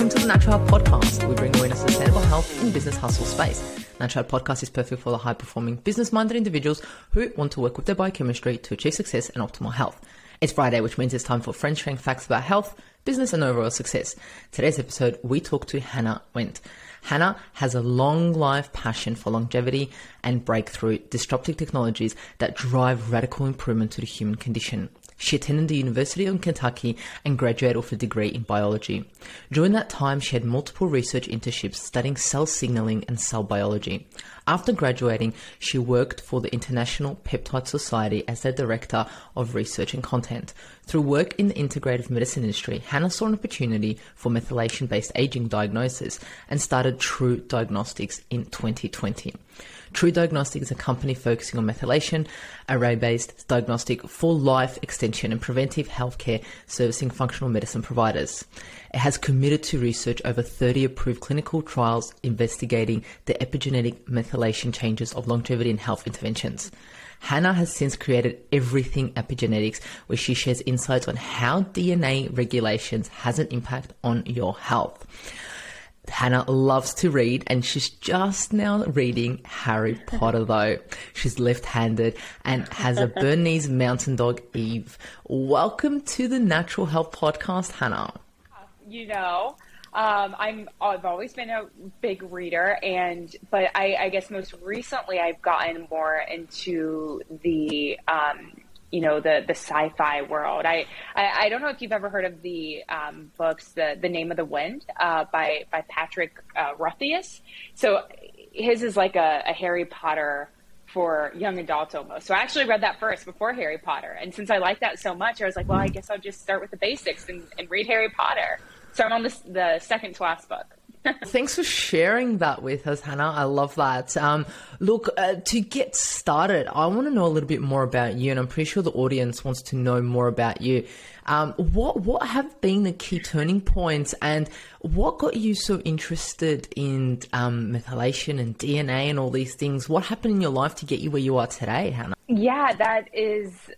Welcome to the Natural Podcast. We bring you in a sustainable health in business hustle space. Natural Podcast is perfect for the high performing business minded individuals who want to work with their biochemistry to achieve success and optimal health. It's Friday, which means it's time for French strength facts about health, business, and overall success. Today's episode, we talk to Hannah Went. Hannah has a long life passion for longevity and breakthrough disruptive technologies that drive radical improvement to the human condition. She attended the University of Kentucky and graduated with a degree in biology. During that time, she had multiple research internships studying cell signaling and cell biology. After graduating, she worked for the International Peptide Society as their director of research and content. Through work in the integrative medicine industry, Hannah saw an opportunity for methylation based aging diagnosis and started TruDiagnostics in 2020. TruDiagnostic is a company focusing on methylation, array based diagnostic for life extension and preventive healthcare servicing functional medicine providers. It has committed to research over 30 approved clinical trials investigating the epigenetic methylation changes of longevity and health interventions. Hannah has since created Everything Epigenetics, where she shares insights on how DNA regulations has an impact on your health. Hannah loves to read and she's just now reading Harry Potter though. She's left-handed and has a Bernese mountain dog, Eve. Welcome to the Natural Health Podcast, Hannah. You know, um, I'm I've always been a big reader, and but I, I guess most recently I've gotten more into the um, you know the the sci-fi world. I, I, I don't know if you've ever heard of the um, books the the Name of the Wind uh, by by Patrick uh, Rothfuss. So his is like a, a, Harry Potter for young adults almost. So I actually read that first before Harry Potter, and since I like that so much, I was like, well, I guess I'll just start with the basics and, and read Harry Potter. So I'm on the second to last book. Thanks for sharing that with us, Hannah. I love that. Um, look, uh, to get started, I want to know a little bit more about you, and I'm pretty sure the audience wants to know more about you. Um, what what have been the key turning points, and what got you so interested in um, methylation and DNA and all these things? What happened in your life to get you where you are today, Hannah? Yeah, that is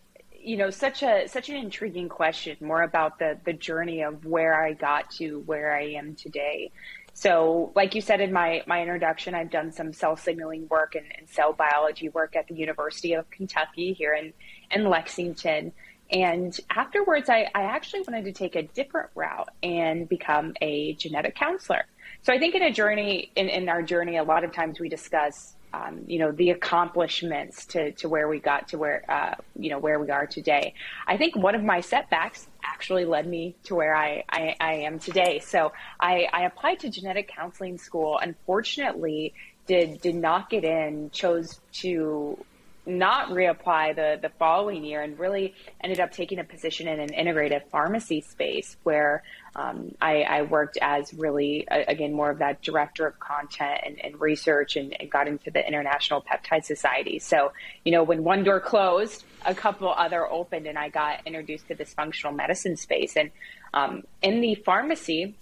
you know such a such an intriguing question more about the the journey of where i got to where i am today so, like you said in my, my introduction, I've done some cell signaling work and, and, cell biology work at the University of Kentucky here in, in Lexington. And afterwards, I, I actually wanted to take a different route and become a genetic counselor. So I think in a journey, in, in our journey, a lot of times we discuss um, you know the accomplishments to, to where we got to where uh, you know where we are today. I think one of my setbacks actually led me to where I, I, I am today. So I, I applied to genetic counseling school. Unfortunately, did did not get in. Chose to not reapply the the following year and really ended up taking a position in an integrative pharmacy space where um, I, I, worked as really again more of that director of content and, and research and, and, got into the International Peptide Society. So you know when one door closed, a couple other opened, and I got introduced to this functional medicine space. And um, in the pharmacy,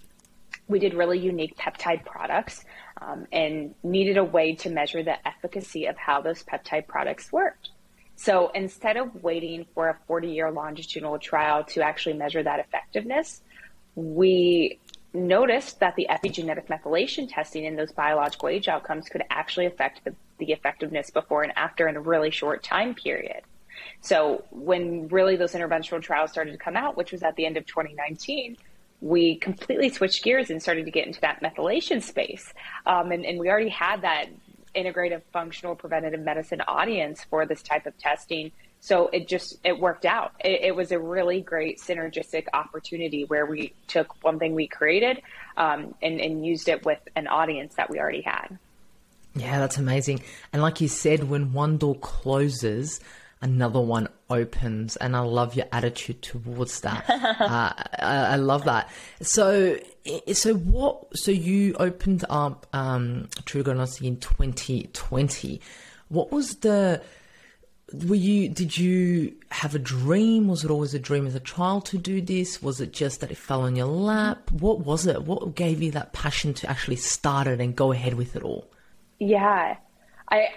we did really unique peptide products um, and needed a way to measure the efficacy of how those peptide products worked. So instead of waiting for a 40 year longitudinal trial to actually measure that effectiveness, we noticed that the epigenetic methylation testing in those biological age outcomes could actually affect the, the effectiveness before and after in a really short time period. So when really those interventional trials started to come out, which was at the end of 2019, we completely switched gears and started to get into that methylation space. Um, and, and we already had that integrative functional preventative medicine audience for this type of testing. So it just it worked out. It, it, was a really great synergistic opportunity where we took one thing we created um, and, and used it with an audience that we already had. Yeah, that's amazing. And like you said, when one door closes, another one opens and i love your attitude towards that. Uh, I, I, love that. So so what so you opened up um TruDiagnostic in 2020 what was the were you did you have a dream? Was it always a dream as a child to do this? Was it just that it fell on your lap? What was it? What gave you that passion to actually start it and go ahead with it all? Yeah. I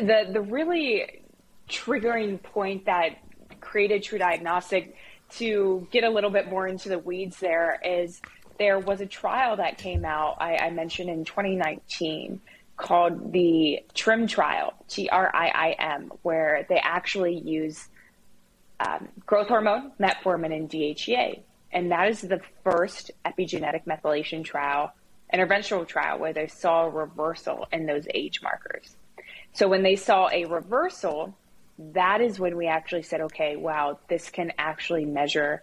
the the really triggering point that created TruDiagnostic to get a little bit more into the weeds there is there was a trial that came out, I, I mentioned in 2019, called the TRIIM trial, T R I I M, where they actually use um, growth hormone, metformin, and DHEA. And that is the first epigenetic methylation trial, interventional trial, where they saw a reversal in those age markers. So when they saw a reversal, that is when we actually said, okay, wow, this can actually measure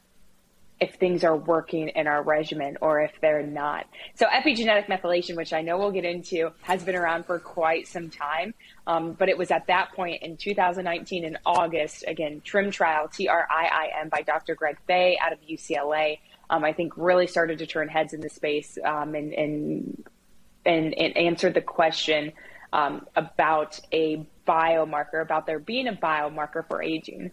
if things are working in our regimen or if they're not. So epigenetic methylation, which I know we'll get into, has been around for quite some time. Um, but it was at that point in 2019 in August, again, TRIIM trial, T-R-I-I-M by Dr. Greg Fahy out of UCLA. Um, I think really started to turn heads in the space um, and, and, and, and answered the question um, about a biomarker, about there being a biomarker for aging.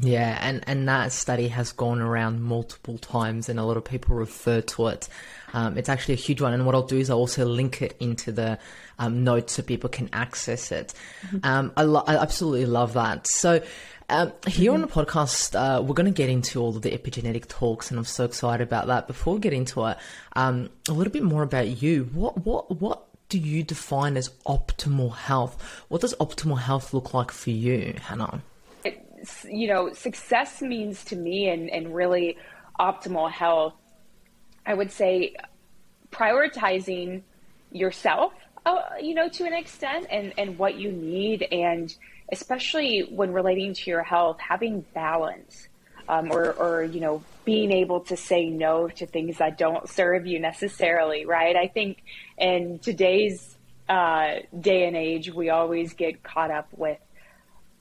Yeah, and, and that study has gone around multiple times, and a lot of people refer to it. Um, it's actually a huge one, and what I'll do is I'll also link it into the um, notes so people can access it. Mm-hmm. Um, I, lo- I absolutely love that. So, um, here on the podcast, uh, we're going to get into all of the epigenetic talks, and I'm so excited about that. Before we get into it, um, a little bit more about you. What what what do you define as optimal health? What does optimal health look like for you, Hannah? you know, success means to me and, and really optimal health, I would say prioritizing yourself, uh, you know, to an extent and, and what you need. And especially when relating to your health, having balance um, or, or, you know, being able to say no to things that don't serve you necessarily, right? I think in today's uh, day and age, we always get caught up with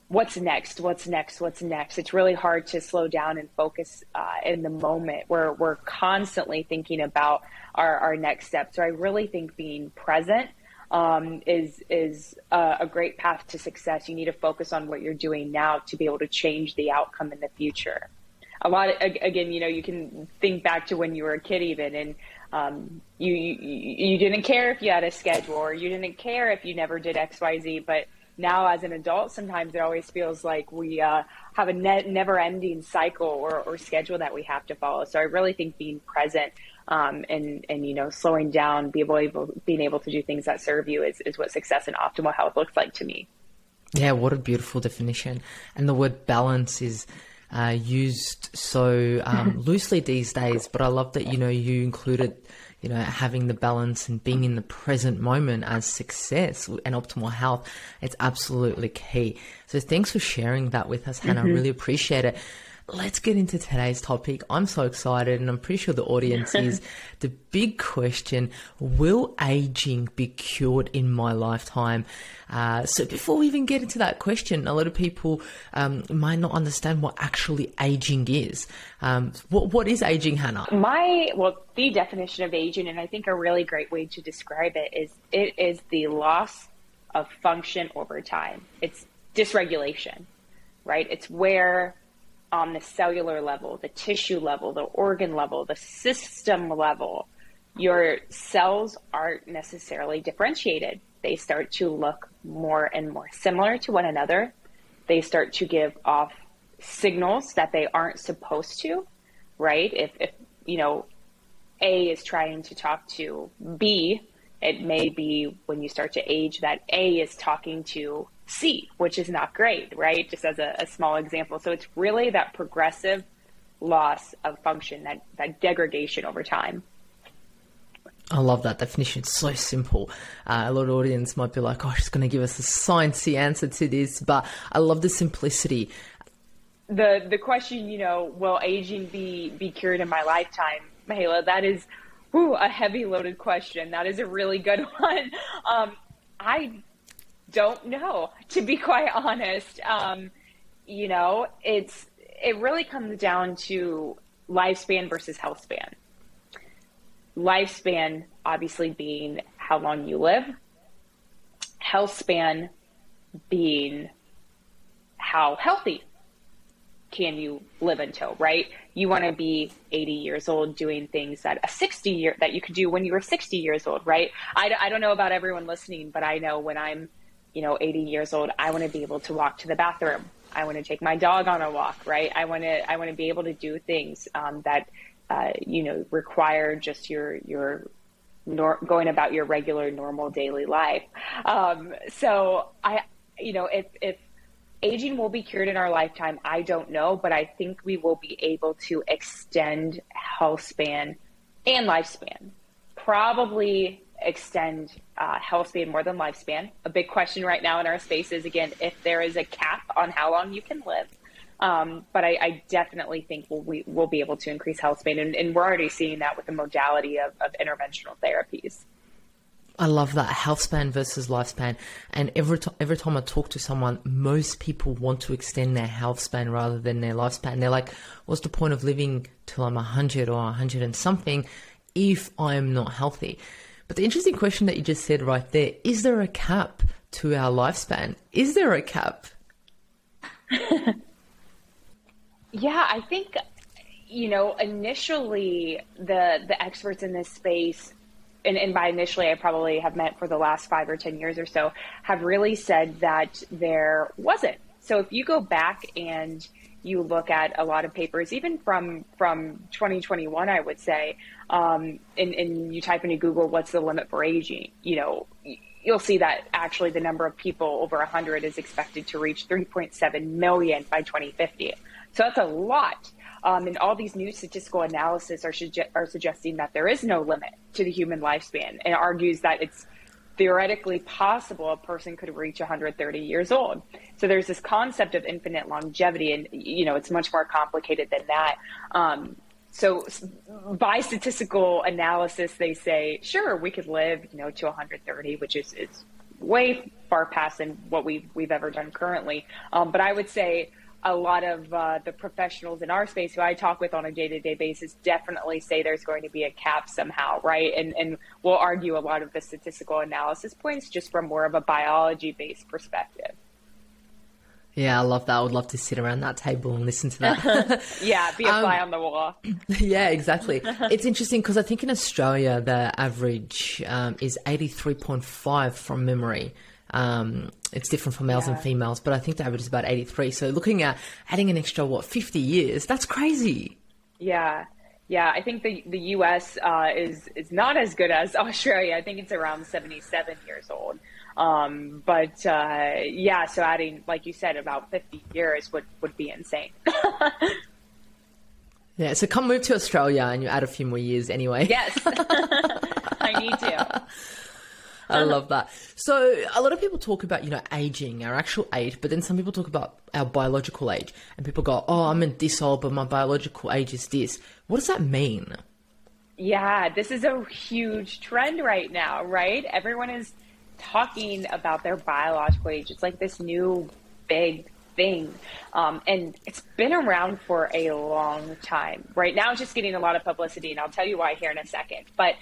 what's next what's next what's next. It's really hard to slow down and focus uh, in the moment. Where we're constantly thinking about our, our next step so i really think being present um, is is a, a, great path to success. You need to focus on what you're doing now to be able to change the outcome in the future a lot of, again you know you can think back to when you were a kid even and um, you, you you didn't care if you had a schedule or you didn't care if you never did xyz but now as an adult, sometimes it always feels like we uh, have a ne- never ending cycle or, or, schedule that we have to follow. So I really think being present um, and, and, you know, slowing down, be able, able, being able to do things that serve you is, is what success and optimal health looks like to me. Yeah, what a beautiful definition. And the word balance is uh, used so um, loosely these days, but I love that, you know, you included you know, having the balance and being in the present moment as success and optimal health, it's absolutely key. So thanks for sharing that with us, Hannah. Mm-hmm. I really appreciate it let's get into today's topic. I'm so excited, and I'm pretty sure the audience is. the big question Will aging be cured in my lifetime? Uh, so, before we even get into that question, a lot of people um, might not understand what actually aging is. Um, what, what is aging, Hannah? My, well, the definition of aging, and I think a really great way to describe it is it is the loss of function over time, it's dysregulation, right? It's where on the cellular level, the tissue level, the organ level, the system level, your cells aren't necessarily differentiated. They start to look more and more similar to one another. They start to give off signals that they aren't supposed to, right? If, if you know, A is trying to talk to B, it may be when you start to age that A is talking to C, which is not great, right? Just as a, a small example. So it's really that progressive loss of function, that, that degradation over time. I love that definition. It's so simple. Uh, a lot of audience might be like, "Oh, she's going to give us a sciencey answer to this," but I love the simplicity. The the question, you know, will aging be be cured in my lifetime, Mahela? That is, whew, a heavy loaded question. That is a really good one. Um, I don't know, to be quite honest. Um, you know, it's it really comes down to lifespan versus health span. Lifespan, obviously, being how long you live. Health span being how healthy can you live until, right? You want to be 80 years old doing things that a 60 year that you could do when you were 60 years old, right? I, I don't know about everyone listening, but I know when I'm you know, 80 years old, I want to be able to walk to the bathroom. I want to take my dog on a walk, right? I want to, I want to be able to do things um, that uh, you know, require just your your nor- going about your regular normal daily life. Um, so I, you know, if if aging will be cured in our lifetime, I don't know, but I think we will be able to extend health span and lifespan. Probably extend uh, health span more than lifespan. A big question right now in our space is again if there is a cap on how long you can live. Um, but I, I, definitely think we'll, we, will be able to increase health span, and, and, we're already seeing that with the modality of, of interventional therapies. I love that health span versus lifespan. And every t- every time I talk to someone, most people want to extend their health span rather than their lifespan. They're like, "What's the point of living till I'm hundred or hundred and something if I'm not healthy?" But the interesting question that you just said right there is there a cap to our lifespan? Is there a cap? yeah, I think you know initially the the experts in this space and, and, by initially I probably have meant for the last five or ten years or so have really said that there wasn't. So if you go back and you look at a lot of papers, even from from 2021, I would say, um, and, and you type into Google, what's the limit for aging? You know, you'll see that actually the number of people over 100 is expected to reach 3.7 million by 2050. So that's a lot. Um, and all these new statistical analysis are, suge- are suggesting that there is no limit to the human lifespan and argues that it's theoretically possible a person could reach 130 years old. So there's this concept of infinite longevity, and you know it's much more complicated than that. Um, so by statistical analysis, they say, sure, we could live, you know, to 130, which is, is way far past than what we've, we've ever done currently. Um, but I would say a lot of uh, the professionals in our space who I talk with on a day to day basis definitely say there's going to be a cap somehow, right? And and we'll argue a lot of the statistical analysis points just from more of a biology based perspective. Yeah, I love that. I would love to sit around that table and listen to that. yeah, be a um, fly on the wall. yeah, exactly. it's interesting because I think in Australia the average um, is 83.5 from memory. Um, it's different for males yeah. and females, but I think the average is about 83. So looking at adding an extra, what, 50 years, that's crazy. Yeah. Yeah, I think the the U.S. Uh, is is not as good as Australia. I think it's around 77 years old. Um, but uh, yeah, so adding, like you said, about 50 years would, would be insane. yeah, so come move to Australia and you add a few more years anyway. Yes, I need to. I love that. So a lot of people talk about, you know, aging, our actual age, but then some people talk about our biological age. And people go, oh, I'm in this old, but my biological age is this. What does that mean? Yeah, this is a huge trend right now, right? Everyone is talking about their biological age. It's like this new big thing. Um, and it's been around for a long time. Right now, it's just getting a lot of publicity, and I'll tell you why here in a second. But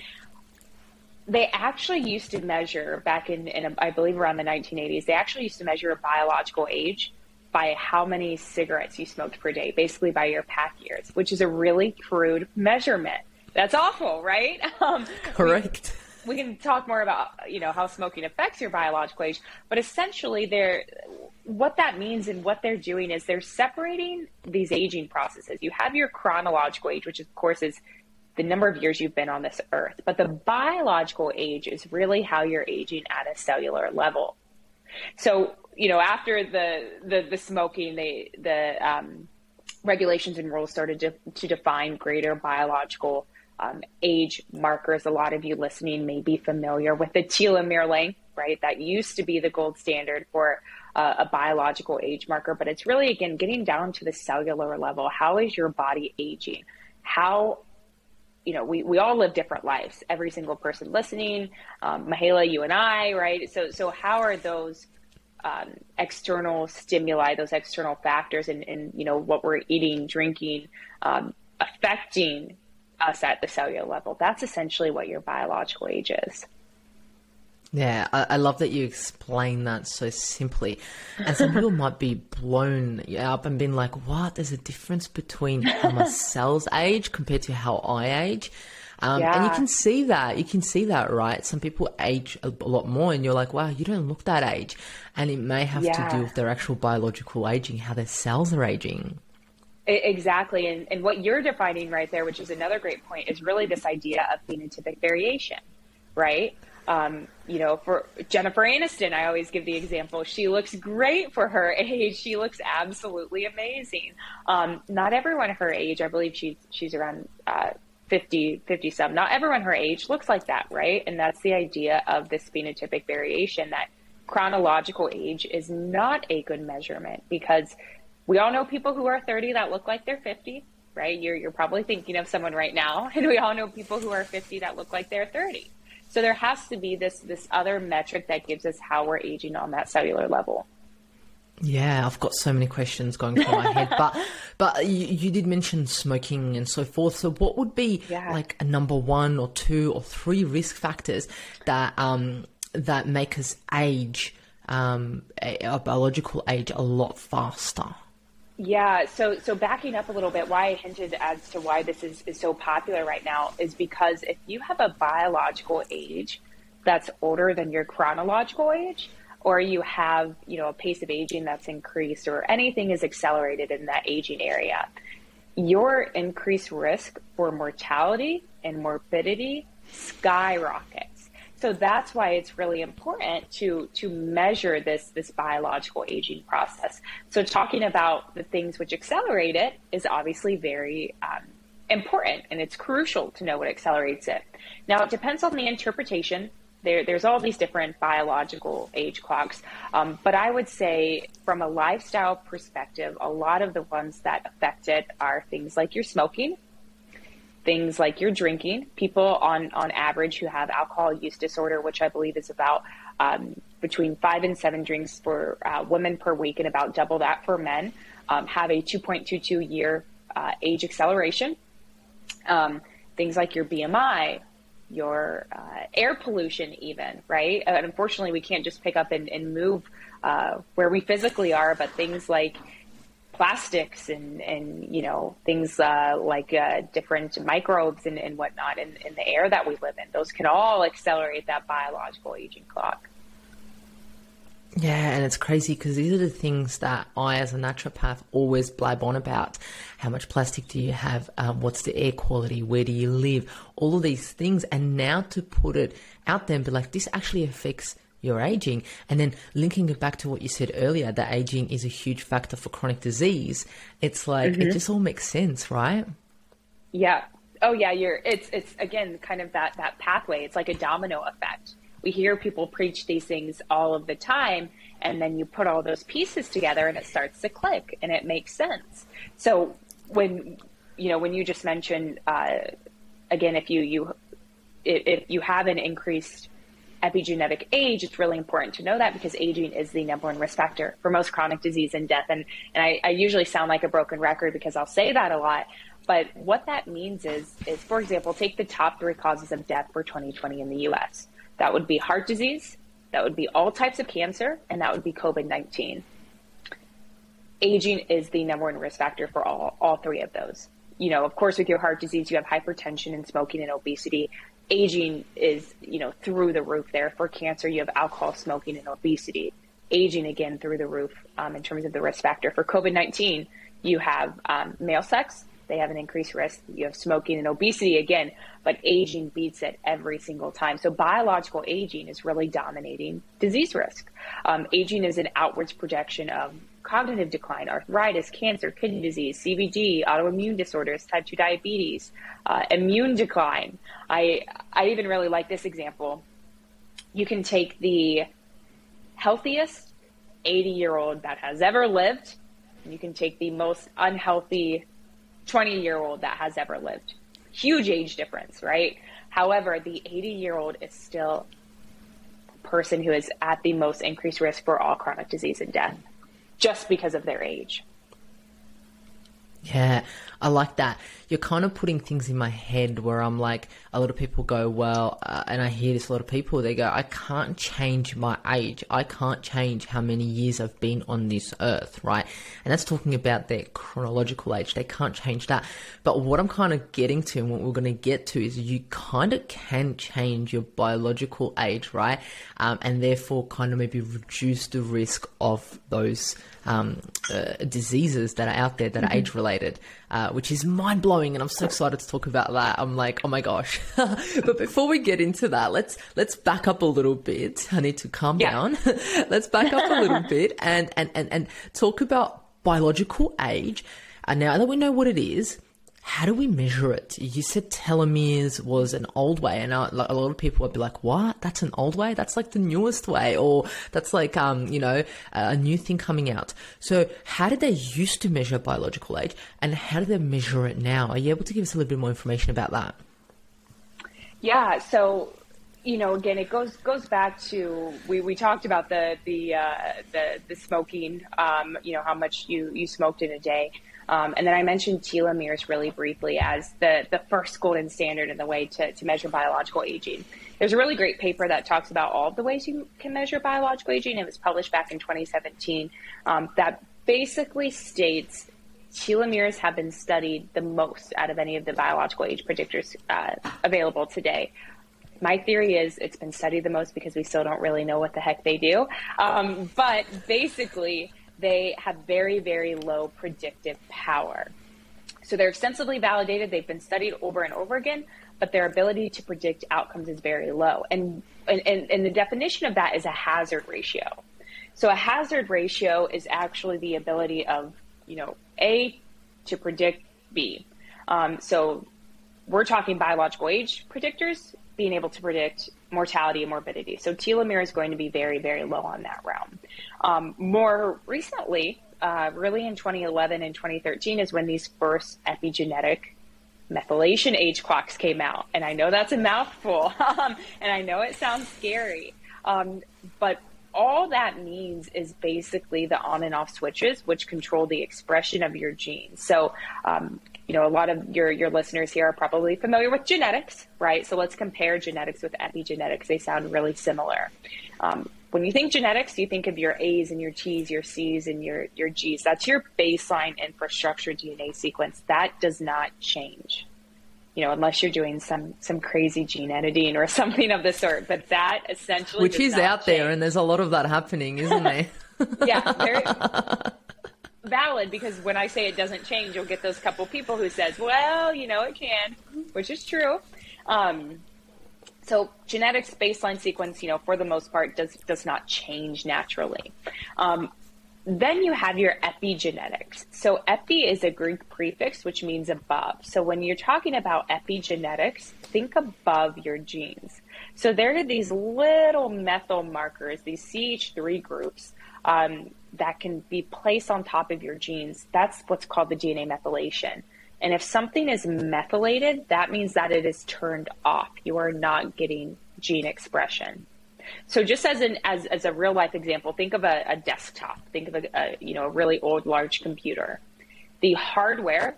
they actually used to measure back in, in a, I believe around the 1980s, they actually used to measure a biological age by how many cigarettes you smoked per day, basically by your pack years, which is a really crude measurement. That's awful, right? Um, Correct. We, we, can talk more about you know how smoking affects your biological age, but essentially, they're what that means and what they're doing is they're separating these aging processes. You have your chronological age, which of course is the number of years you've been on this earth. But the biological age is really how you're aging at a cellular level. So, you know, after the, the, the smoking, they, the um, regulations and rules started to, to define greater biological um, age markers. A lot of you listening may be familiar with the telomere length, right? That used to be the gold standard for uh, a biological age marker, but it's really, again, getting down to the cellular level. How is your body aging? How you know, we, we all live different lives. Every single person listening, um, Mahela, you and I, right? So, so how are those um, external stimuli, those external factors, and, and you know what we're eating, drinking, um, affecting us at the cellular level? That's essentially what your biological age is. Yeah, I, I, love that you explain that so simply. And some people might be blown up and being like, what? There's a difference between how my cells age compared to how I age. Um, yeah. And you can see that. You can see that, right? Some people age a, a, lot more, and you're like, wow, you don't look that age. And it may have yeah. to do with their actual biological aging, how their cells are aging. Exactly. And, and what you're defining right there, which is another great point, is really this idea of phenotypic variation, right? Um, you know, for Jennifer Aniston, I always give the example. She looks great for her age. She looks absolutely amazing. Um, not everyone her age, I believe she's, she's around, uh, 50, 50 some. Not everyone her age looks like that, right? And that's the idea of this phenotypic variation that chronological age is not a good measurement because we all know people who are 30 that look like they're 50, right? You're, you're probably thinking of someone right now. And we all know people who are 50 that look like they're 30. So there has to be this, this other metric that gives us how we're aging on that cellular level. Yeah, I've got so many questions going through my head, but but you, you, did mention smoking and so forth. So, what would be yeah. like a number one or two or three risk factors that um, that make us age um, a, a biological age a lot faster? Yeah, so so backing up a little bit, why I hinted as to why this is, is so popular right now is because if you have a biological age that's older than your chronological age, or you have, you know, a pace of aging that's increased or anything is accelerated in that aging area, your increased risk for mortality and morbidity skyrockets. So that's why it's really important to to measure this this biological aging process. So talking about the things which accelerate it is obviously very um, important, and it's crucial to know what accelerates it. Now it depends on the interpretation. There, there's all these different biological age clocks, um, but I would say from a lifestyle perspective, a lot of the ones that affect it are things like your smoking, things like you're drinking. People on on average who have alcohol use disorder, which I believe is about um, between five and seven drinks for uh, women per week, and about double that for men, um, have a 2.22 year uh, age acceleration. Um, things like your BMI, your uh, air pollution, even right. Uh, unfortunately, we can't just pick up and, and move uh, where we physically are, but things like plastics and, and you know things uh, like uh, different microbes and, and whatnot in, in the air that we live in. Those can all accelerate that biological aging clock. Yeah, and it's crazy because these are the things that I, as a naturopath, always blab on about. How much plastic do you have? Um, what's the air quality? Where do you live? All of these things. And now to put it out there and be like, this actually affects you're aging. And then linking it back to what you said earlier, that aging is a huge factor for chronic disease. It's like mm-hmm. it just all makes sense, right? Yeah. Oh yeah, you're it's it's again kind of that that pathway. It's like a domino effect. We hear people preach these things all of the time and then you put all those pieces together and it starts to click and it makes sense. So when you know when you just mentioned uh, again if you you if you have an increased epigenetic age, it's really important to know that because aging is the number one risk factor for most chronic disease and death. And, and I, I usually sound like a broken record because I'll say that a lot. But what that means is, is, for example, take the top three causes of death for 2020 in the US. That would be heart disease, that would be all types of cancer, and that would be COVID 19. Aging is the number one risk factor for all, all three of those. You know, of course, with your heart disease, you have hypertension and smoking and obesity aging is, you know, through the roof there. For cancer, you have alcohol, smoking, and obesity. Aging again through the roof um, in terms of the risk factor. For COVID 19, you have um, male sex, they have an increased risk. You have smoking and obesity again, but aging beats it every single time. So biological aging is really dominating disease risk. Um, aging is an outwards projection of cognitive decline, arthritis, cancer, kidney disease, CVD, autoimmune disorders, type 2 diabetes, uh, immune decline. I, I even really like this example. You can take the healthiest 80 year old that has ever lived, and you can take the most unhealthy 20 year old that has ever lived. Huge age difference, right? However, the 80 year old is still person who is at the most increased risk for all chronic disease and death just because of their age. Yeah, I like that. You're kind of putting things in my head where I'm like, a lot of people go, well, uh, and I hear this a lot of people, they go, I can't change my age. I can't change how many years I've been on this earth, right? And that's talking about their chronological age. They can't change that. But what I'm kind of getting to and what we're going to get to is you kind of can change your biological age, right? Um, and therefore kind of maybe reduce the risk of those um, uh, diseases that are out there that mm-hmm. are age related related, uh, which is mind blowing, and I'm so excited to talk about that. I'm like, oh my gosh! but before we get into that, let's let's back up a little bit. I need to calm yeah. down. let's back up a little bit and and and and talk about biological age. And now that we know what it is, how do we measure it? You said telomeres was an old way, and a lot of people would be like, "What? That's an old way? That's like the newest way, or that's like um, you know, a new thing coming out." So, how did they used to measure biological age, and how do they measure it now? Are you able to give us a little bit more information about that? Yeah. So, you know, again, it goes goes back to we, we talked about the the uh, the the smoking. Um, you know, how much you you smoked in a day. Um, and then I mentioned telomeres really briefly as the, the first golden standard in the way to, to measure biological aging. There's a really great paper that talks about all the ways you can measure biological aging. It was published back in 2017 um, that basically states telomeres have been studied the most out of any of the biological age predictors uh, available today. My theory is it's been studied the most because we still don't really know what the heck they do. Um, but basically, they have very, very low predictive power. So they're extensively validated, they've been studied over and over again, but their ability to predict outcomes is very low. And, and, and the definition of that is a hazard ratio. So a hazard ratio is actually the ability of, you know, A to predict B. Um, so we're talking biological age predictors being able to predict mortality and morbidity. So telomere is going to be very, very low on that realm. Um, more recently, uh, really in 2011 and 2013 is when these first epigenetic methylation age clocks came out. And I know that's a mouthful, um, and I know it sounds scary, um, but all that means is basically the on and off switches, which control the expression of your genes. So, um, you know, a lot of your, your listeners here are probably familiar with genetics, right? So let's compare genetics with epigenetics. They sound really similar. Um, when you think genetics, you think of your A's and your T's, your C's and your, your G's. That's your baseline infrastructure DNA sequence. That does not change. You know, unless you're doing some some crazy gene editing or something of the sort. But that essentially Which is out change. there and there's a lot of that happening, isn't there? yeah, very, valid because when I say it doesn't change, you'll get those couple people who says, "Well, you know, it can," which is true. Um, so genetics baseline sequence, you know, for the most part, does does not change naturally. Um, then you have your epigenetics. So epi is a Greek prefix which means above. So when you're talking about epigenetics, think above your genes. So there are these little methyl markers, these CH3 groups um, that can be placed on top of your genes. That's what's called the DNA methylation. And if something is methylated, that means that it is turned off. You are not getting gene expression. So just as an as, as a real life example, think of a, a desktop. Think of a, a you know a really old large computer. The hardware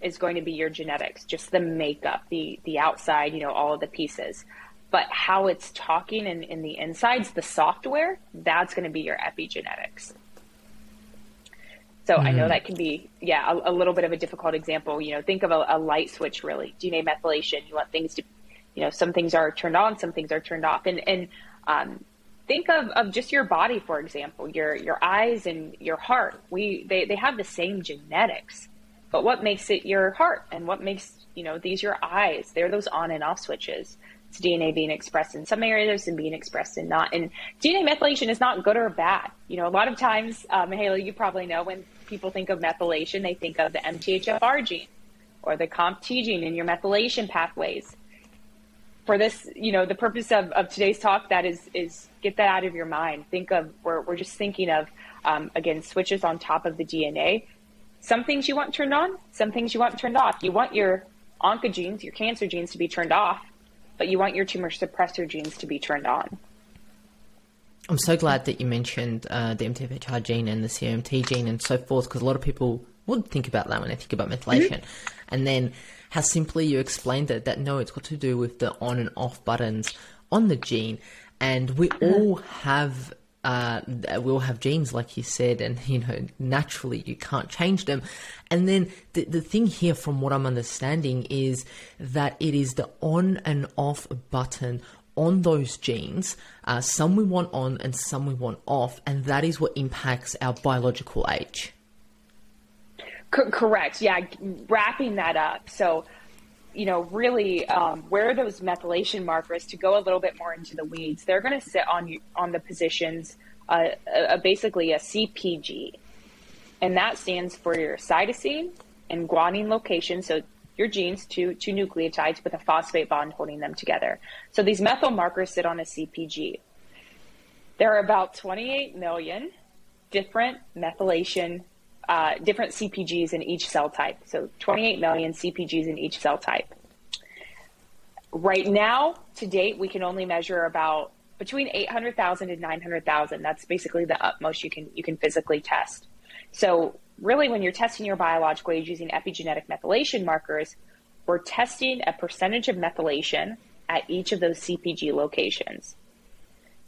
is going to be your genetics, just the makeup, the the outside, you know, all of the pieces but how it's talking in, in the insides, the software, that's going to be your epigenetics. So mm-hmm. I know mm-hmm. that can be, yeah, a, a, little bit of a difficult example. You know, think of a, a, light switch, really. DNA methylation. You want things to, you know, some things are turned on, some things are turned off. And, and um, think of, of just your body, for example, your, your eyes and your heart. We, they, they have the same genetics, but what makes it your heart and what makes, you know, these your eyes? They're those on and off switches. It's DNA being expressed in some areas and being expressed in not. And DNA methylation is not good or bad. You know, a lot of times, um, Haley, you probably know when people think of methylation, they think of the MTHFR gene or the COMT gene in your methylation pathways. For this, you know, the purpose of, of today's talk, that is, is get that out of your mind. Think of, we're, we're just thinking of, um, again, switches on top of the DNA. Some things you want turned on, some things you want turned off. You want your oncogenes, your cancer genes to be turned off but you want your tumor suppressor genes to be turned on. I'm so glad that you mentioned uh, the MTHFR gene and the CMT gene and so forth, because a lot of people would think about that when they think about methylation. Mm-hmm. And then how simply you explained it that no, it's got to do with the on and off buttons on the gene. And we mm-hmm. all have uh, will have genes, like you said, and you know, naturally you can't change them. And then the, the thing here, from what I'm understanding, is that it is the on and off button on those genes. Uh, some we want on and some we want off, and that is what impacts our biological age. Correct. Yeah, wrapping that up. So, you know, really, um, where those methylation markers to go a little bit more into the weeds, they're going to sit on on the positions, uh, uh, basically a CPG, and that stands for your cytosine and guanine location. So your genes, to two nucleotides with a phosphate bond holding them together. So these methyl markers sit on a CPG. There are about 28 million different methylation uh, different CPGs in each cell type. So 28 million CPGs in each cell type. Right now, to date, we can only measure about between 800,000 and 900,000. That's basically the utmost you can you can physically test. So really, when you're testing your biological age using epigenetic methylation markers, we're testing a percentage of methylation at each of those CPG locations.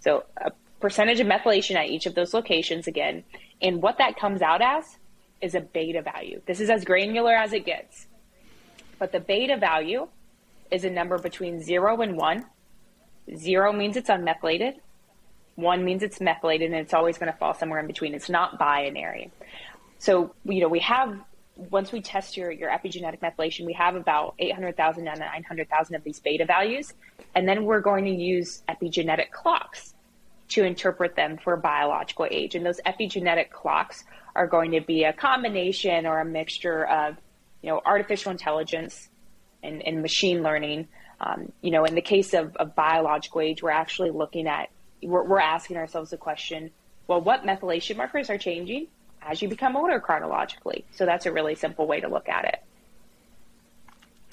So a percentage of methylation at each of those locations again, and what that comes out as is a beta value. This is as granular as it gets. But the beta value is a number between zero and one. Zero means it's unmethylated. One means it's methylated and it's always going to fall somewhere in between. It's not binary. So, you know, we have, once we test your, your epigenetic methylation, we have about 800,000 to 900,000 of these beta values. And then we're going to use epigenetic clocks to interpret them for biological age. And those epigenetic clocks are going to be a combination or a mixture of, you know, artificial intelligence and, and machine learning. Um, you know, in the case of, of, biological age, we're actually looking at, we're, we're asking ourselves the question, well, what methylation markers are changing as you become older chronologically? So that's a really simple way to look at it.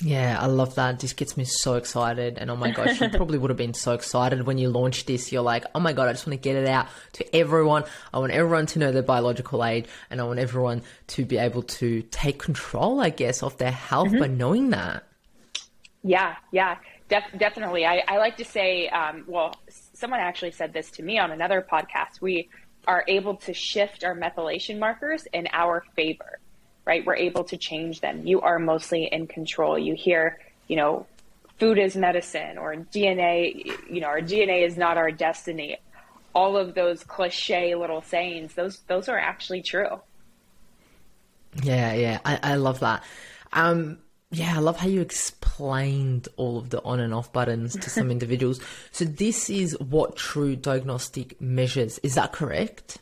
Yeah, I love that. This gets me so excited. And oh my gosh, you probably would have been so excited when you launched this. You're like, oh my God, I just want to get it out to everyone. I want everyone to know their biological age and I want everyone to be able to take control, I guess, of their health mm-hmm. by knowing that. Yeah, yeah, def- definitely. I, I, like to say, um, well, someone actually said this to me on another podcast. We are able to shift our methylation markers in our favor right? We're able to change them. You are mostly in control. You hear, you know, food is medicine or DNA, you know, our DNA is not our destiny. All of those cliche little sayings, those those are actually true. Yeah, yeah. I, I love that. Um yeah, I love how you explained all of the on and off buttons to some individuals. So this is what TruDiagnostic measures. Is that correct?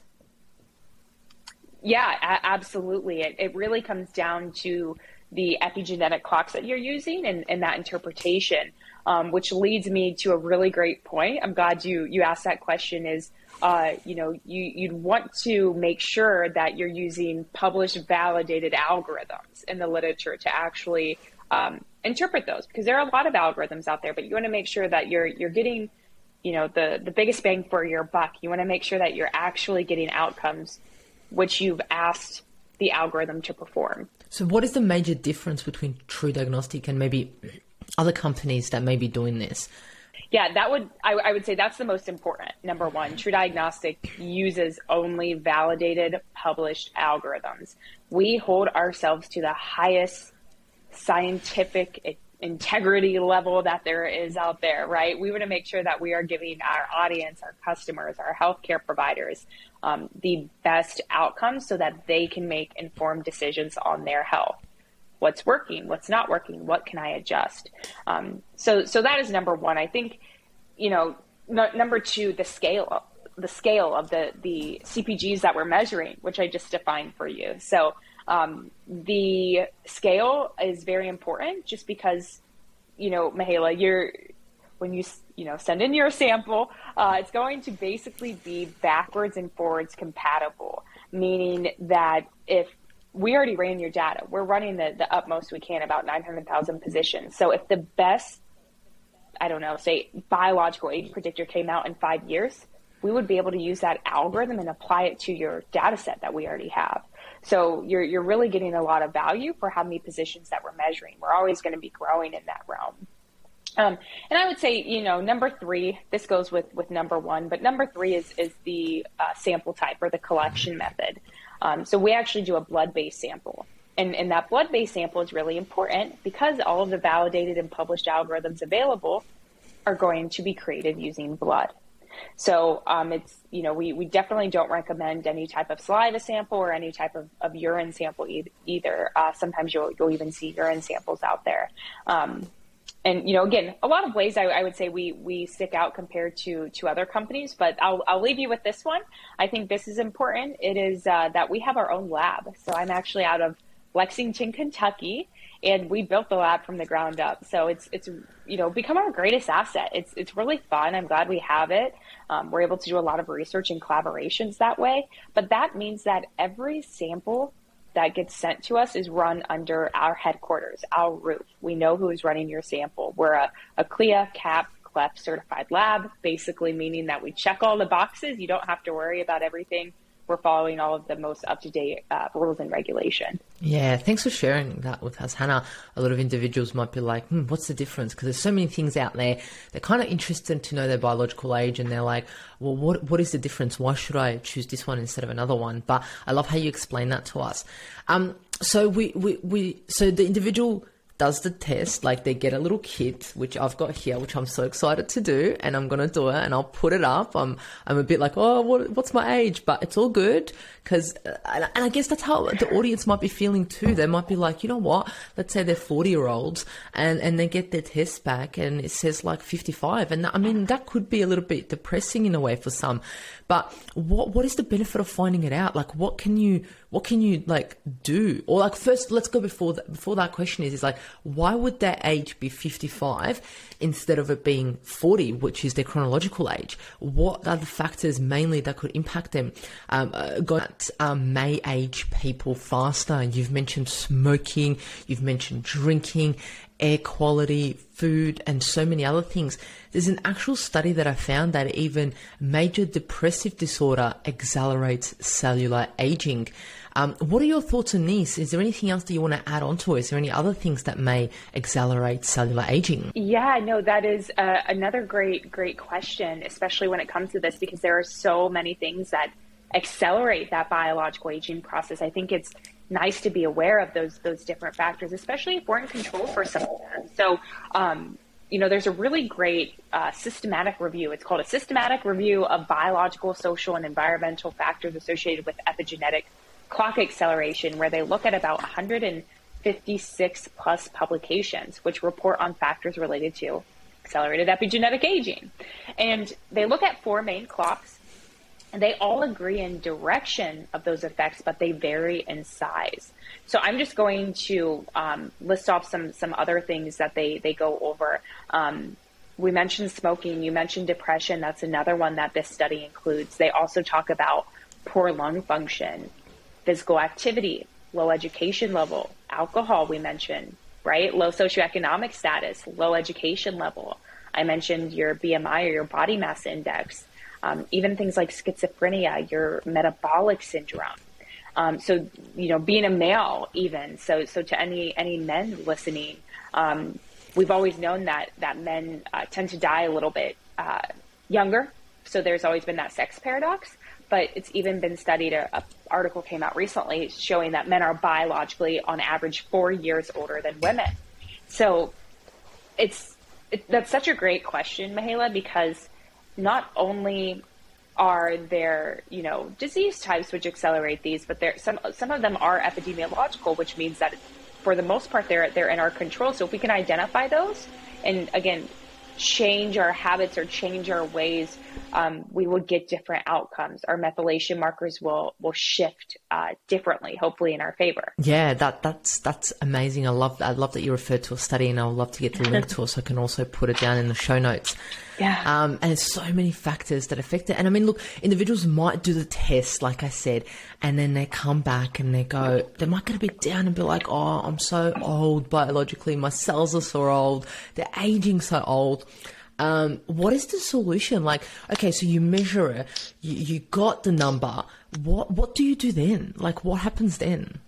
Yeah, a- absolutely. It, it really comes down to the epigenetic clocks that you're using and, and that interpretation, um, which leads me to a really great point. I'm glad you, you asked that question is, uh, you know, you, you'd want to make sure that you're using published validated algorithms in the literature to actually um, interpret those because there are a lot of algorithms out there, but you want to make sure that you're, you're getting, you know, the, the biggest bang for your buck. You want to make sure that you're actually getting outcomes which you've asked the algorithm to perform. So, what is the major difference between TruDiagnostic and maybe other companies that may be doing this? Yeah, that would I, I, would say that's the most important. Number one, TruDiagnostic uses only validated, published algorithms. We hold ourselves to the highest scientific integrity level that there is out there, right? We want to make sure that we are giving our audience, our customers, our healthcare providers um, the best outcomes so that they can make informed decisions on their health. What's working? What's not working? What can I adjust? Um, so, so that is number one. I think, you know, number two, the scale, the scale of the the CPGs that we're measuring, which I just defined for you. So, um, the scale is very important just because, you know, Mahela, you're, when you, you know, send in your sample, uh, it's going to basically be backwards and forwards compatible, meaning that if we already ran your data, we're running the, the utmost we can, about 900,000 positions. So if the best, I don't know, say biological age predictor came out in five years, we would be able to use that algorithm and apply it to your data set that we already have. So you're, you're really getting a lot of value for how many positions that we're measuring. We're always going to be growing in that realm. Um, and I would say, you know, number three, this goes with, with number one, but number three is, is the uh, sample type or the collection method. Um, so we actually do a blood-based sample. And, and that blood-based sample is really important because all of the validated and published algorithms available are going to be created using blood. So um, it's you know we, we definitely don't recommend any type of saliva sample or any type of, of urine sample e- either. Uh, sometimes you'll you'll even see urine samples out there. Um, and you know, again, a lot of ways I, I, would say we we stick out compared to to other companies. But I'll I'll leave you with this one. I think this is important. It is uh, that we have our own lab. So I'm actually out of Lexington, Kentucky, and we built the lab from the ground up. So it's it's you know become our greatest asset. It's it's really fun. I'm glad we have it. Um, we're able to do a lot of research and collaborations that way. But that means that every sample that gets sent to us is run under our headquarters, our roof. We know who is running your sample. We're a, a CLIA, CAP, CLEP certified lab, basically meaning that we check all the boxes. You don't have to worry about everything we're following all of the most up to date uh, rules and regulation. Yeah, thanks for sharing that with us, Hannah. A lot of individuals might be like, hmm, what's the difference? Because there's so many things out there. They're kind of interested to know their biological age and they're like, well, what, what is the difference? Why should I choose this one instead of another one? But I love how you explain that to us. Um, so we, we, we, so the individual does the test. Like they get a little kit, which I've got here, which I'm so excited to do, and I'm gonna do it, and I'll put it up. I'm I'm a bit like, oh, what, what's my age? But it's all good because, uh, and, I guess that's how the audience might be feeling too. They might be like, you know what? Let's say they're 40 year olds, and and they get their test back, and it says like 55, and I mean that could be a little bit depressing in a way for some. But what what is the benefit of finding it out? Like, what can you what can you like do? Or like first, let's go before that. Before that question is is like, why would their age be fifty five instead of it being forty, which is their chronological age? What are the factors mainly that could impact them? Um, uh, got um, may age people faster. You've mentioned smoking. You've mentioned drinking air quality, food, and so many other things. There's an actual study that I found that even major depressive disorder accelerates cellular aging. Um, what are your thoughts on this? Is there anything else that you want to add on to? Is there any other things that may accelerate cellular aging? Yeah, no, that is uh, another great, great question, especially when it comes to this, because there are so many things that accelerate that biological aging process. I think it's nice to be aware of those those different factors, especially if we're in control for some of them. So, um, you know, there's a really great uh, systematic review. It's called a systematic review of biological, social, and environmental factors associated with epigenetic clock acceleration, where they look at about 156 plus publications which report on factors related to accelerated epigenetic aging. And they look at four main clocks and they all agree in direction of those effects, but they vary in size. So I'm just going to um, list off some some other things that they they go over. Um, we mentioned smoking. You mentioned depression. That's another one that this study includes. They also talk about poor lung function, physical activity, low education level, alcohol. We mentioned right, low socioeconomic status, low education level. I mentioned your BMI or your body mass index um, even things like schizophrenia, your metabolic syndrome. Um, so you know, being a male, even so, so to any any men listening, um, we've always known that that men uh, tend to die a little bit uh, younger. So there's always been that sex paradox, but it's even been studied. A, a, article came out recently showing that men are biologically, on average, four years older than women. So it's it, that's such a great question, Mihaela, because not only are there, you know, disease types which accelerate these, but there some some of them are epidemiological, which means that for the most part they're they're in our control. So if we can identify those and again change our habits or change our ways, um, we will get different outcomes. Our methylation markers will will shift uh, differently, hopefully in our favor. Yeah, that that's that's amazing. I love I love that you referred to a study, and I would love to get the link to it so I can also put it down in the show notes. Yeah. Um, and there's so many factors that affect it. And I mean, look, individuals might do the test, like I said, and then they come back and they go, they might get a bit down and be like, oh, I'm so old biologically. My cells are so old. They're aging so old. Um, what is the solution? Like, okay, so you measure it, you, you got the number. What, what do you do then? Like, what happens then?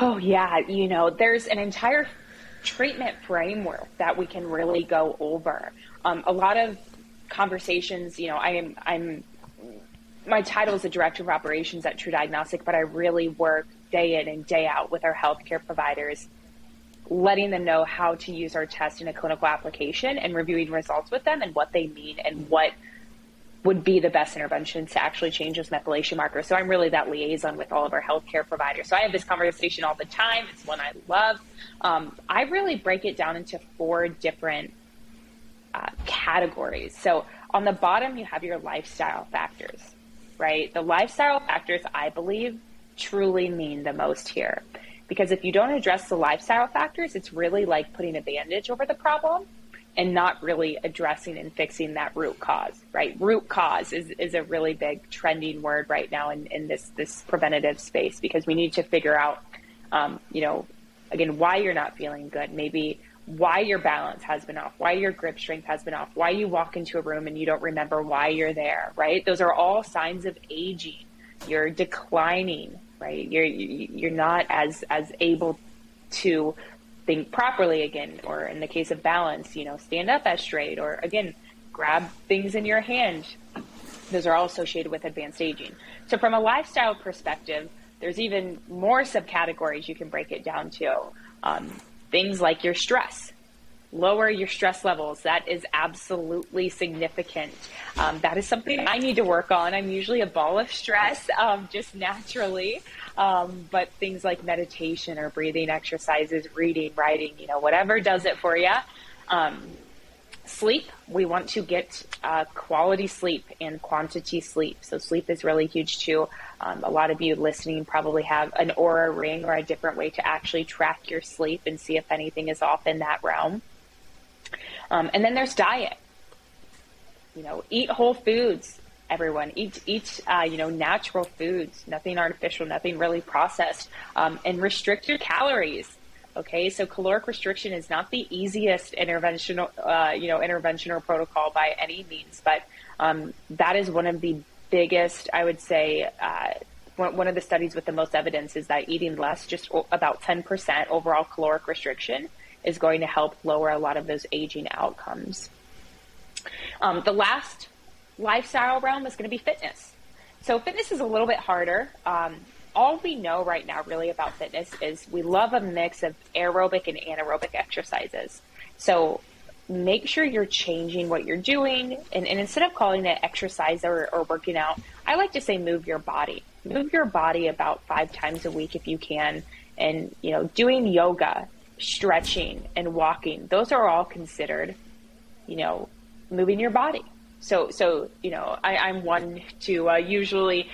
Oh, yeah. You know, there's an entire treatment framework that we can really go over. Um, a lot of conversations, you know, I am, I'm, my title is a director of operations at TruDiagnostic, but I really work day in and day out with our healthcare providers letting them know how to use our test in a clinical application and reviewing results with them and what they mean and what would be the best intervention to actually change those methylation markers. So I'm really that liaison with all of our healthcare providers. So I have this conversation all the time. It's one I love. Um, I really break it down into four different uh, categories. So on the bottom, you have your lifestyle factors, right? The lifestyle factors, I believe, truly mean the most here. Because if you don't address the lifestyle factors, it's really like putting a bandage over the problem and not really addressing and fixing that root cause, right? Root cause is, is a really big trending word right now in, in this, this preventative space because we need to figure out, um, you know, again, why you're not feeling good. Maybe why your balance has been off, why your grip strength has been off, why you walk into a room and you don't remember why you're there, right? Those are all signs of aging. You're declining, right? You're you're not as as able to think properly again, or in the case of balance, you know, stand up as straight, or again, grab things in your hand. Those are all associated with advanced aging. So from a lifestyle perspective, there's even more subcategories you can break it down to. Um, things like your stress, lower your stress levels. That is absolutely significant. Um, that is something I need to work on. I'm usually a ball of stress, um, just naturally. Um, but things like meditation or breathing exercises, reading, writing, you know, whatever does it for you. Um, sleep, we want to get uh, quality sleep and quantity sleep. So sleep is really huge too. Um, a lot of you listening probably have an Oura ring or a different way to actually track your sleep and see if anything is off in that realm. Um, and then there's diet. You know, eat whole foods. Everyone eat eat uh, you know natural foods, nothing artificial, nothing really processed, um, and restrict your calories. Okay, so caloric restriction is not the easiest interventional, uh, you know, intervention or protocol by any means, but um, that is one of the biggest, I would say, uh, one of the studies with the most evidence is that eating less, just about 10% overall caloric restriction, is going to help lower a lot of those aging outcomes. Um, the last lifestyle realm is going to be fitness. So fitness is a little bit harder. Um, all we know right now really about fitness is we love a mix of aerobic and anaerobic exercises. So make sure you're changing what you're doing. And, and instead of calling it exercise or, or working out, I like to say move your body. Move your body about five times a week if you can. And, you know, doing yoga, stretching, and walking, those are all considered, you know, moving your body. So, so you know, I, I'm one to uh, usually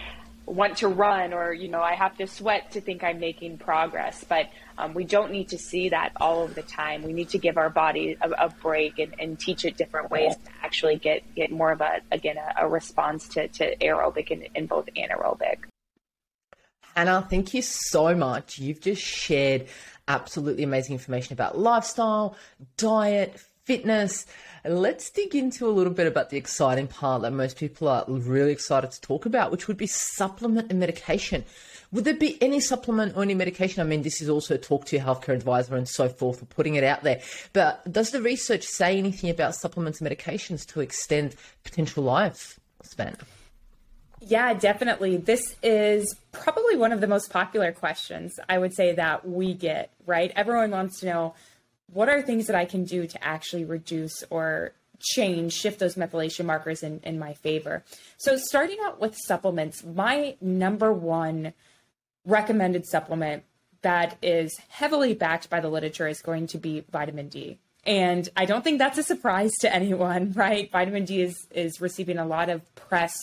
want to run or you know I have to sweat to think I'm making progress. But um, we don't need to see that all of the time. We need to give our body a, a break and, and, teach it different ways to actually get get more of a again a, a response to, to aerobic and, and both anaerobic. Hannah, thank you so much. You've just shared absolutely amazing information about lifestyle, diet, fitness. Let's dig into a little bit about the exciting part that most people are really excited to talk about, which would be supplement and medication. Would there be any supplement or any medication? I mean, this is also talk to your healthcare advisor and so forth for putting it out there. But does the research say anything about supplements and medications to extend potential life span? Yeah, definitely. This is probably one of the most popular questions I would say that we get, right? Everyone wants to know what are things that I can do to actually reduce or change, shift those methylation markers in, in my favor? So, starting out with supplements, my number one recommended supplement that is heavily backed by the literature is going to be vitamin D. And I don't think that's a surprise to anyone, right? Vitamin D is, is receiving a lot of press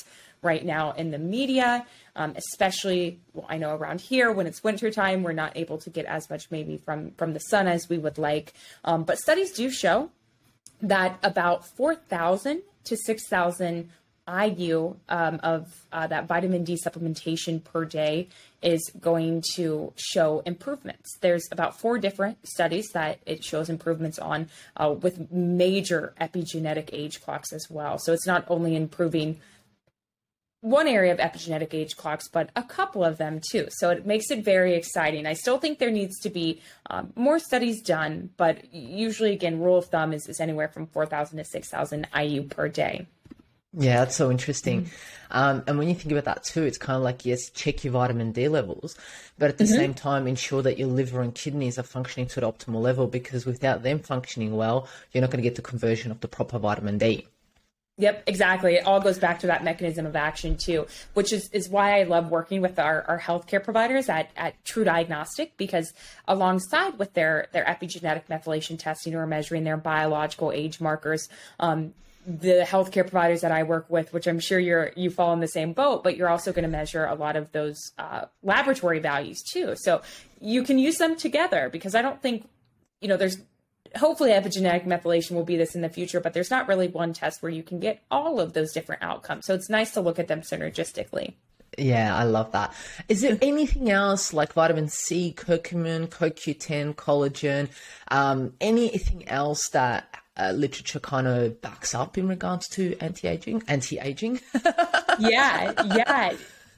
right now in the media um, especially well, I know around here when it's wintertime, we're not able to get as much maybe from from the sun as we would like. Um, but studies do show that about 4,000 to 6,000 IU um, of uh, that vitamin D supplementation per day is going to show improvements. There's about four different studies that it shows improvements on uh, with major epigenetic age clocks as well. So it's not only improving one area of epigenetic age clocks, but a couple of them too. So it makes it very exciting. I still think there needs to be um, more studies done, but usually, again, rule of thumb is, is anywhere from 4,000 to 6,000 IU per day. Yeah, that's so interesting. Mm-hmm. Um, and when you think about that too, it's kind of like, yes, check your vitamin D levels, but at the mm-hmm. same time, ensure that your liver and kidneys are functioning to an optimal level because without them functioning well, you're not going to get the conversion of the proper vitamin D. Yep, exactly. It all goes back to that mechanism of action too, which is, is why I love working with our, our healthcare providers at, at TruDiagnostic because alongside with their, their epigenetic methylation testing or measuring their biological age markers, um, the healthcare providers that I work with, which I'm sure you're you fall in the same boat, but you're also going to measure a lot of those uh, laboratory values too. So you can use them together because I don't think you know there's hopefully epigenetic methylation will be this in the future, but there's not really one test where you can get all of those different outcomes. So it's nice to look at them synergistically. Yeah, I love that. Is there anything else like vitamin C, curcumin, CoQ10, collagen, um, anything else that uh, literature kind of backs up in regards to anti-aging anti-aging yeah yeah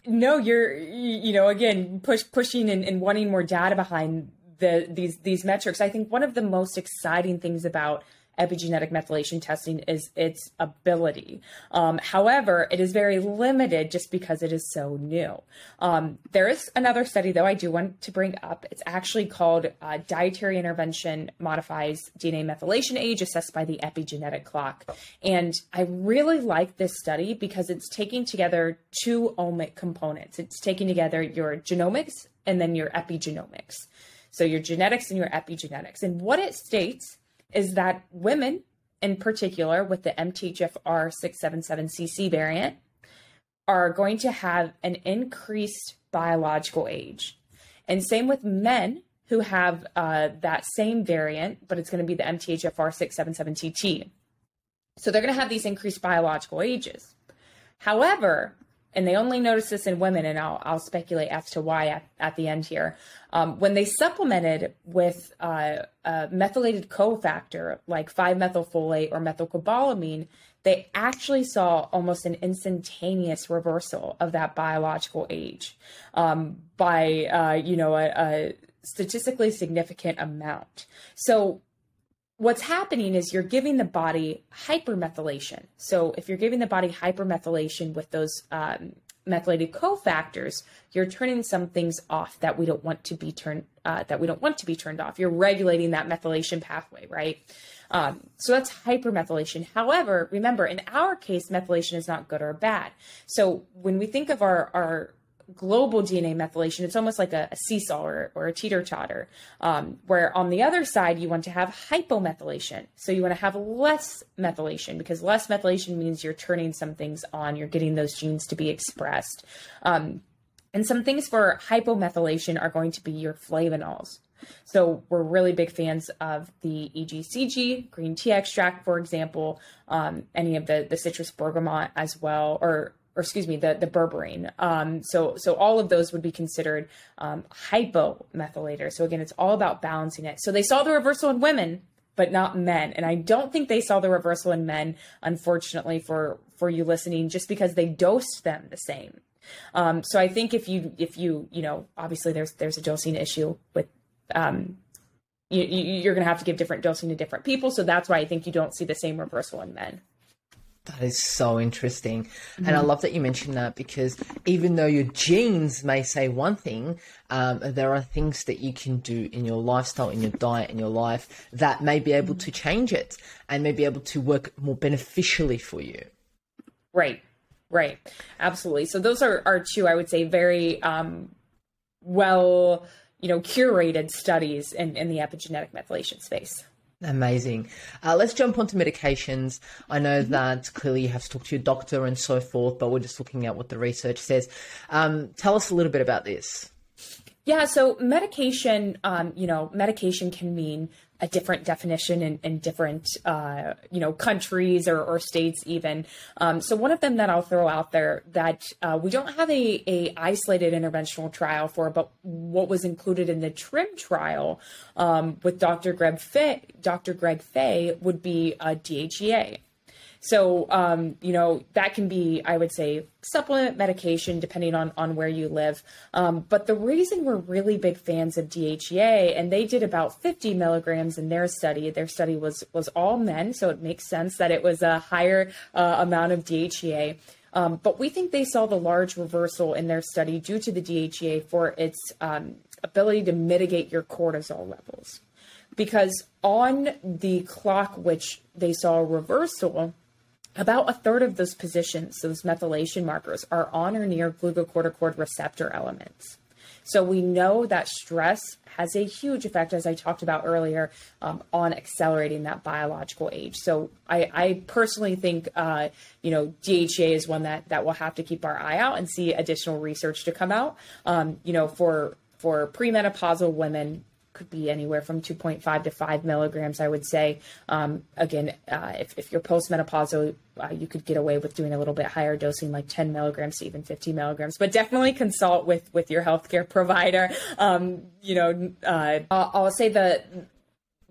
no you're you know again push pushing and, and wanting more data behind the these these metrics i think one of the most exciting things about epigenetic methylation testing is its ability. Um, however, it is very limited just because it is so new. Um, there is another study, though, I do want to bring up. It's actually called uh, Dietary Intervention Modifies DNA Methylation Age Assessed by the Epigenetic Clock. And I really like this study because it's taking together two omic components. It's taking together your genomics and then your epigenomics. So your genetics and your epigenetics. And what it states is that women, in particular, with the MTHFR 677CC variant, are going to have an increased biological age. And same with men who have uh, that same variant, but it's going to be the MTHFR 677TT. So they're going to have these increased biological ages. However, and they only notice this in women, and I'll, I'll speculate as to why at, at the end here. Um, when they supplemented with uh, a methylated cofactor like 5-methylfolate or methylcobalamin, they actually saw almost an instantaneous reversal of that biological age um, by, uh, you know, a, a statistically significant amount. So what's happening is you're giving the body hypermethylation. So if you're giving the body hypermethylation with those um, methylated cofactors, you're turning some things off that we don't want to be turned uh, that we don't want to be turned off. You're regulating that methylation pathway, right? Um, so that's hypermethylation. However, remember in our case, methylation is not good or bad. So when we think of our our global DNA methylation, it's almost like a, a seesaw or, or a teeter totter, um, where on the other side, you want to have hypomethylation. So you want to have less methylation because less methylation means you're turning some things on, you're getting those genes to be expressed. Um, and some things for hypomethylation are going to be your flavonols. So we're really big fans of the EGCG, green tea extract, for example, um, any of the the citrus bergamot as well, or or excuse me, the the berberine. Um, so so all of those would be considered um, hypomethylator. So again, it's all about balancing it. So they saw the reversal in women, but not men, and I don't think they saw the reversal in men. Unfortunately, for for you listening, just because they dosed them the same. Um, so I think if you if you you know obviously there's there's a dosing issue with um, you, you're going to have to give different dosing to different people. So that's why I think you don't see the same reversal in men. That is so interesting. Mm-hmm. And I mm-hmm. love that you mentioned that because even though your genes may say one thing, um, there are things that you can do in your lifestyle, in your diet, in your life that may be able to change it and may be able to work more beneficially for you. Right, right. Absolutely. So those are, are two, I would say, very um, well, you know, curated studies in, in the epigenetic methylation space. Amazing. Uh, let's jump onto medications. I know mm-hmm. that clearly you have to talk to your doctor and so forth, but we're just looking at what the research says. Um, tell us a little bit about this. Yeah, so medication, um, you know, medication can mean a different definition in, in different, uh, you know, countries or, or states even. Um, so one of them that I'll throw out there that uh, we don't have a, a isolated interventional trial for, but what was included in the TRIIM trial um, with Dr. Greg Fahy, Dr. Greg Fahy would be a DHEA. So, um, you know, that can be, I would say, supplement medication depending on, on where you live. Um, but the reason we're really big fans of DHEA, and they did about 50 milligrams in their study, their study was, was all men. So it makes sense that it was a higher uh, amount of DHEA. Um, but we think they saw the large reversal in their study due to the DHEA for its um, ability to mitigate your cortisol levels. Because on the clock, which they saw a reversal, about a third of those positions, those methylation markers, are on or near glucocorticoid receptor elements. So we know that stress has a huge effect, as I talked about earlier, um, on accelerating that biological age. So I, I personally think, uh, you know, DHA is one that that we'll have to keep our eye out and see additional research to come out. Um, you know, for for premenopausal women, could be anywhere from 2.5 to 5 milligrams, I would say. Um, again, uh, if, if you're postmenopausal, uh, you could get away with doing a little bit higher dosing, like 10 milligrams to even 50 milligrams. But definitely consult with with your healthcare provider. Um, you know, uh, I'll say the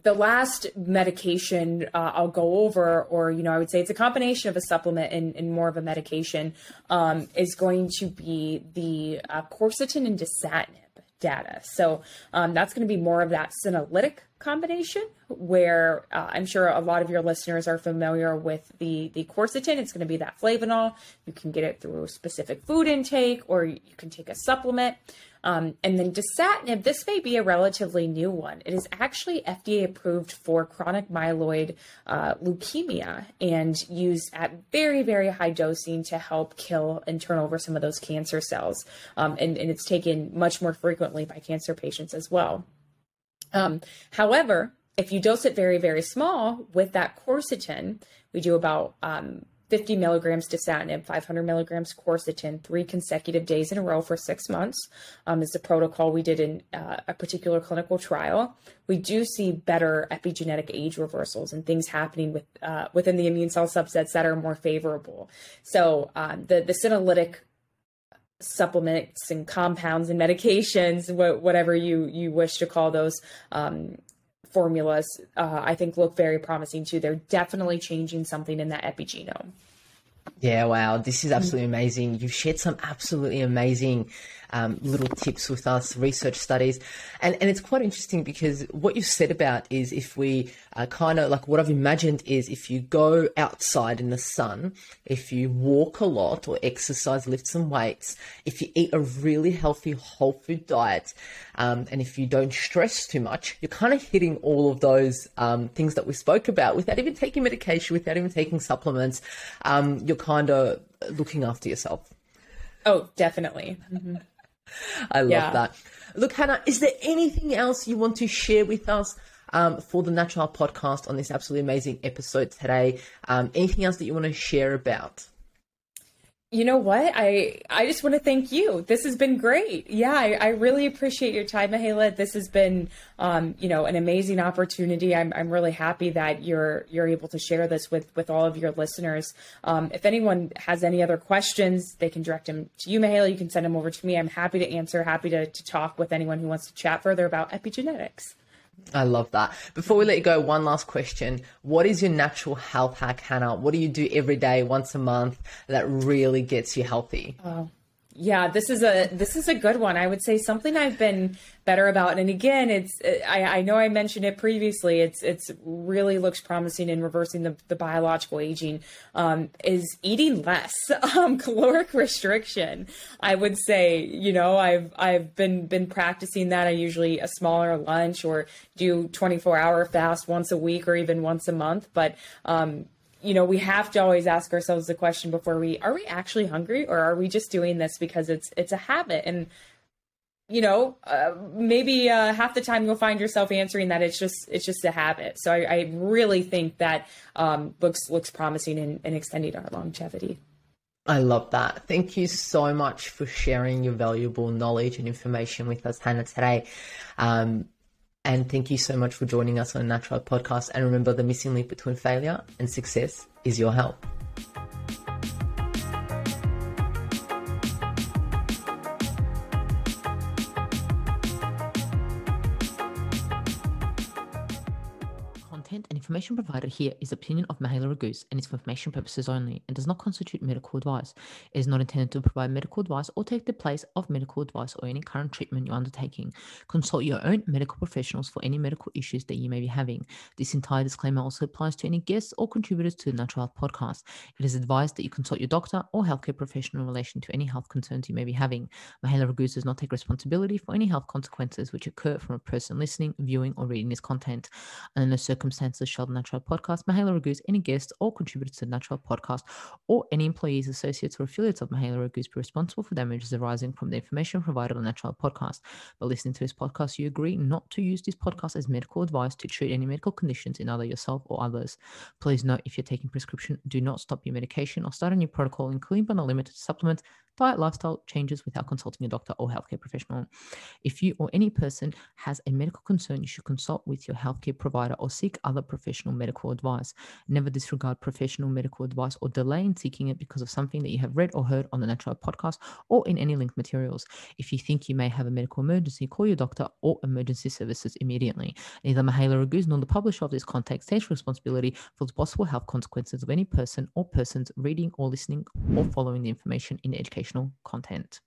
the last medication uh, I'll go over, or you know, I would say it's a combination of a supplement and, and more of a medication, um, is going to be the uh, quercetin and dasatinib data. So um, that's going to be more of that senolytic combination where uh, I'm sure a lot of your listeners are familiar with the, the quercetin. It's going to be that flavonol. You can get it through specific food intake or you can take a supplement. Um, and then dasatinib, this may be a relatively new one. It is actually FDA approved for chronic myeloid uh, leukemia and used at very, very high dosing to help kill and turn over some of those cancer cells. Um, and, and it's taken much more frequently by cancer patients as well. Um, however, if you dose it very, very small with that quercetin, we do about um, 50 milligrams dasatinib, 500 milligrams quercetin, three consecutive days in a row for six months um, is the protocol we did in uh, a particular clinical trial. We do see better epigenetic age reversals and things happening with uh, within the immune cell subsets that are more favorable. So um, the the senolytic supplements and compounds and medications, wh- whatever you you wish to call those, um, formulas, uh, I think look very promising too. They're definitely changing something in that epigenome. Yeah, wow, this is absolutely amazing. You've shared some absolutely amazing um, little tips with us, research studies. And, and it's quite interesting because what you said about is if we uh, kind of like what I've imagined is if you go outside in the sun, if you walk a lot or exercise, lift some weights, if you eat a really healthy whole food diet, um, and if you don't stress too much, you're kind of hitting all of those um, things that we spoke about without even taking medication, without even taking supplements. Um, you're kind of looking after yourself. Oh, definitely. Mm-hmm. I love yeah. that. Look, Hannah, is there anything else you want to share with us um, for the Natural podcast on this absolutely amazing episode today? Um, anything else that you want to share about? You know what? I i just want to thank you. This has been great. Yeah i, I really appreciate your time Mihaela. this has been um, you know an amazing opportunity. I'm, I'm really happy that you're you're able to share this with with all of your listeners. Um, if anyone has any other questions they can direct them to you Mihaela. you can send them over to me. I'm happy to answer happy to, to talk with anyone who wants to chat further about epigenetics I love that. Before we let you go, one last question. What is your natural health hack, Hannah? What do you do every day, once a month, that really gets you healthy? Oh, yeah, this is a this is a good one. I would say something I've been better about. And again, it's I, I know I mentioned it previously. It's it's really looks promising in reversing the, the biological aging. Um, is eating less, um, caloric restriction. I would say, you know, I've I've been been practicing that. I usually a smaller lunch or do 24 hour fast once a week or even once a month. But um, you know, we have to always ask ourselves the question before we are we actually hungry or are we just doing this because it's it's a habit and you know, uh, maybe uh, half the time you'll find yourself answering that it's just it's just a habit. So I, I really think that um, looks looks promising in, in extending our longevity. I love that. Thank you so much for sharing your valuable knowledge and information with us, Hannah, today. Um, and thank you so much for joining us on a Natural Podcast. And remember, the missing link between failure and success is your health. Information provided here is opinion of Mihaela Raguse and is for information purposes only and does not constitute medical advice. It is not intended to provide medical advice or take the place of medical advice or any current treatment you're undertaking. Consult your own medical professionals for any medical issues that you may be having. This entire disclaimer also applies to any guests or contributors to the Natural Health Podcast. It is advised that you consult your doctor or healthcare professional in relation to any health concerns you may be having. Mihaela Raguse does not take responsibility for any health consequences which occur from a person listening, viewing, or reading this content. And the circumstances shall the Natural Podcast, Mihaela Raguse, any guests or contributors to the Natural Podcast, or any employees, associates, or affiliates of Mihaela Raguse be responsible for damages arising from the information provided on the Natural Podcast. By listening to this podcast, you agree not to use this podcast as medical advice to treat any medical conditions in either yourself or others. Please note if you're taking prescription, do not stop your medication or start a new protocol, including but not limited to supplements, diet, lifestyle changes without consulting a doctor or healthcare professional. If you or any person has a medical concern, you should consult with your healthcare provider or seek other professional medical advice. Never disregard professional medical advice or delay in seeking it because of something that you have read or heard on the Natural Podcast or in any linked materials. If you think you may have a medical emergency, call your doctor or emergency services immediately. Neither Mihaela Raguse nor the publisher of this content takes responsibility for the possible health consequences of any person or persons reading or listening or following the information in education educational content.